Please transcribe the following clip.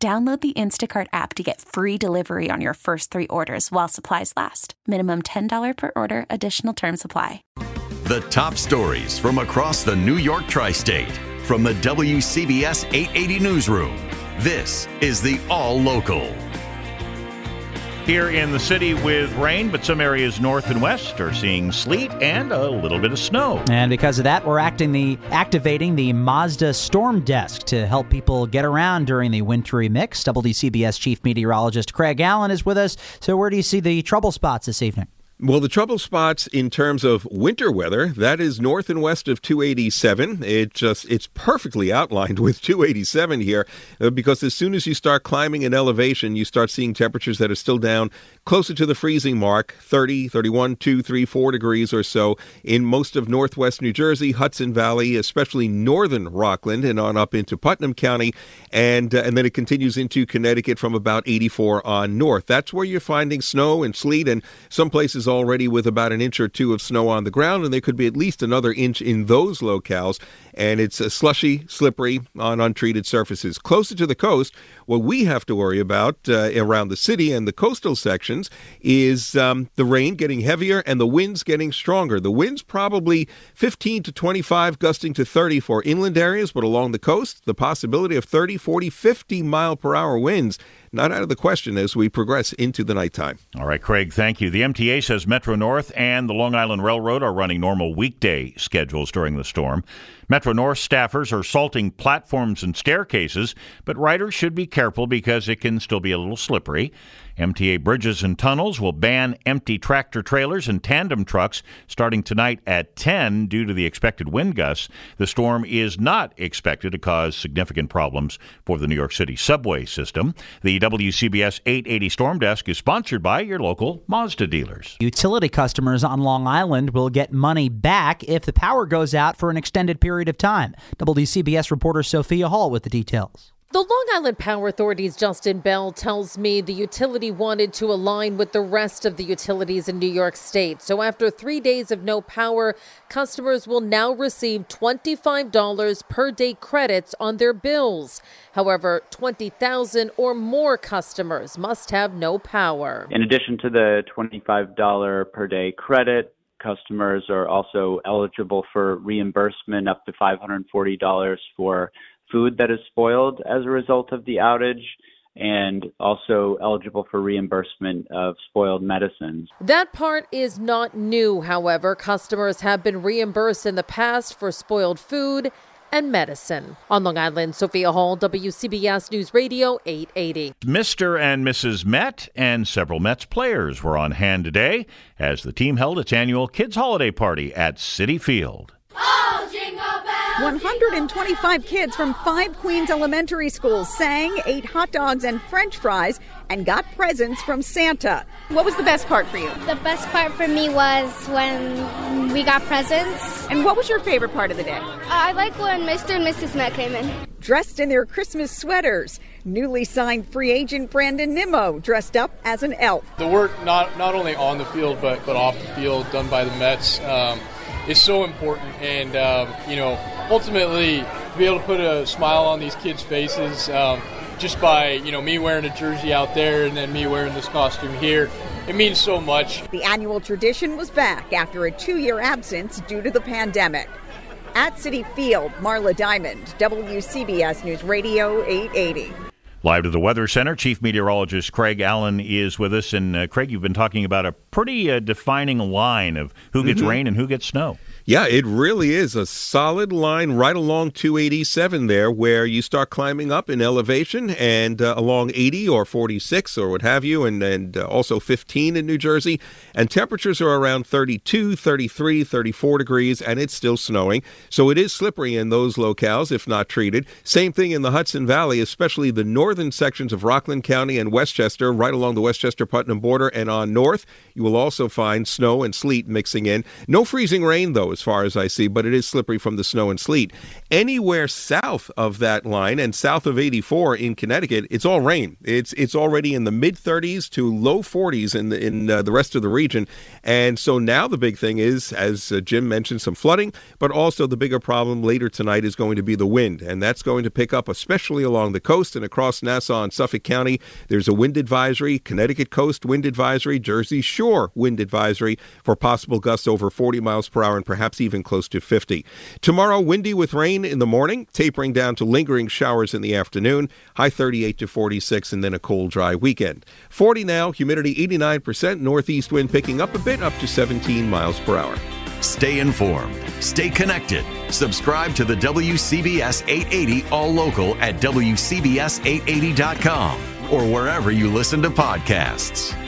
Download the Instacart app to get free delivery on your first three orders while supplies last. Minimum $10 per order, additional term supply. The top stories from across the New York tri state from the WCBS 880 Newsroom. This is the All Local here in the city with rain, but some areas north and west are seeing sleet and a little bit of snow. And because of that, we're the activating the Mazda Storm Desk to help people get around during the wintry mix. WCBS Chief Meteorologist Craig Allen is with us. So, where do you see the trouble spots this evening? Well, the trouble spots in terms of winter weather, that is north and west of 287. It just it's perfectly outlined with 287 here uh, because as soon as you start climbing in elevation, you start seeing temperatures that are still down closer to the freezing mark, 30, 31, 2, 3, 4 degrees or so in most of northwest New Jersey, Hudson Valley, especially northern Rockland and on up into Putnam County, and uh, and then it continues into Connecticut from about 84 on north. That's where you're finding snow and sleet and some places already with about an inch or two of snow on the ground, and there could be at least another inch in those locales. And it's uh, slushy, slippery on untreated surfaces. Closer to the coast, what we have to worry about uh, around the city and the coastal sections is um, the rain getting heavier and the winds getting stronger. The winds probably 15 to 25, gusting to 30 for inland areas, but along the coast, the possibility of 30, 40, 50 mile per hour winds not out of the question as we progress into the nighttime. All right, Craig, thank you. The MTA says Metro North and the Long Island Railroad are running normal weekday schedules during the storm. Metro North staffers are salting platforms and staircases, but riders should be careful because it can still be a little slippery. MTA bridges and tunnels will ban empty tractor trailers and tandem trucks starting tonight at 10 due to the expected wind gusts. The storm is not expected to cause significant problems for the New York City subway system. The WCBS 880 Storm Desk is sponsored by your local Mazda dealers. Utility customers on Long Island will get money back if the power goes out for an extended period of time. WCBS reporter Sophia Hall with the details. The Long Island Power Authority's Justin Bell tells me the utility wanted to align with the rest of the utilities in New York State. So after three days of no power, customers will now receive $25 per day credits on their bills. However, 20,000 or more customers must have no power. In addition to the $25 per day credit, customers are also eligible for reimbursement up to $540 for food that is spoiled as a result of the outage and also eligible for reimbursement of spoiled medicines. That part is not new, however. Customers have been reimbursed in the past for spoiled food and medicine. On Long Island, Sophia Hall, WCBS News Radio 880. Mr. and Mrs. Met and several Mets players were on hand today as the team held its annual Kids Holiday Party at Citi Field. Oh, 125 kids from five Queens elementary schools sang, ate hot dogs and french fries, and got presents from Santa. What was the best part for you? The best part for me was when we got presents. And what was your favorite part of the day? Uh, I like when Mr. and Mrs. Met came in. Dressed in their Christmas sweaters. Newly signed free agent Brandon Nimmo dressed up as an elf. The work not not only on the field but but off the field done by the Mets. Um, is so important. And, um, you know, ultimately, to be able to put a smile on these kids' faces um, just by, you know, me wearing a jersey out there and then me wearing this costume here, it means so much. The annual tradition was back after a two year absence due to the pandemic. At Citi Field, Marla Diamond, WCBS News Radio 880. Live to the Weather Center, Chief Meteorologist Craig Allen is with us. And uh, Craig, you've been talking about a pretty uh, defining line of who gets mm-hmm. rain and who gets snow. Yeah, it really is a solid line right along 287 there, where you start climbing up in elevation and uh, along 80 or 46 or what have you, and, and uh, also 15 in New Jersey. And temperatures are around 32, 33, 34 degrees, and it's still snowing. So it is slippery in those locales if not treated. Same thing in the Hudson Valley, especially the northern sections of Rockland County and Westchester, right along the Westchester Putnam border and on north. You will also find snow and sleet mixing in. No freezing rain, though as far as I see, but it is slippery from the snow and sleet. Anywhere south of that line and south of 84 in Connecticut, it's all rain. It's it's already in the mid 30s to low 40s in the, in uh, the rest of the region. And so now the big thing is, as uh, Jim mentioned, some flooding, but also the bigger problem later tonight is going to be the wind, and that's going to pick up, especially along the coast and across Nassau and Suffolk County. There's a wind advisory, Connecticut coast wind advisory, Jersey Shore wind advisory for possible gusts over 40 miles per hour and perhaps perhaps even close to 50. Tomorrow, windy with rain in the morning, tapering down to lingering showers in the afternoon, high 38 to 46, and then a cold, dry weekend. 40 now, humidity 89%, northeast wind picking up a bit, up to 17 miles per hour. Stay informed. Stay connected. Subscribe to the WCBS 880 All Local at WCBS880.com or wherever you listen to podcasts.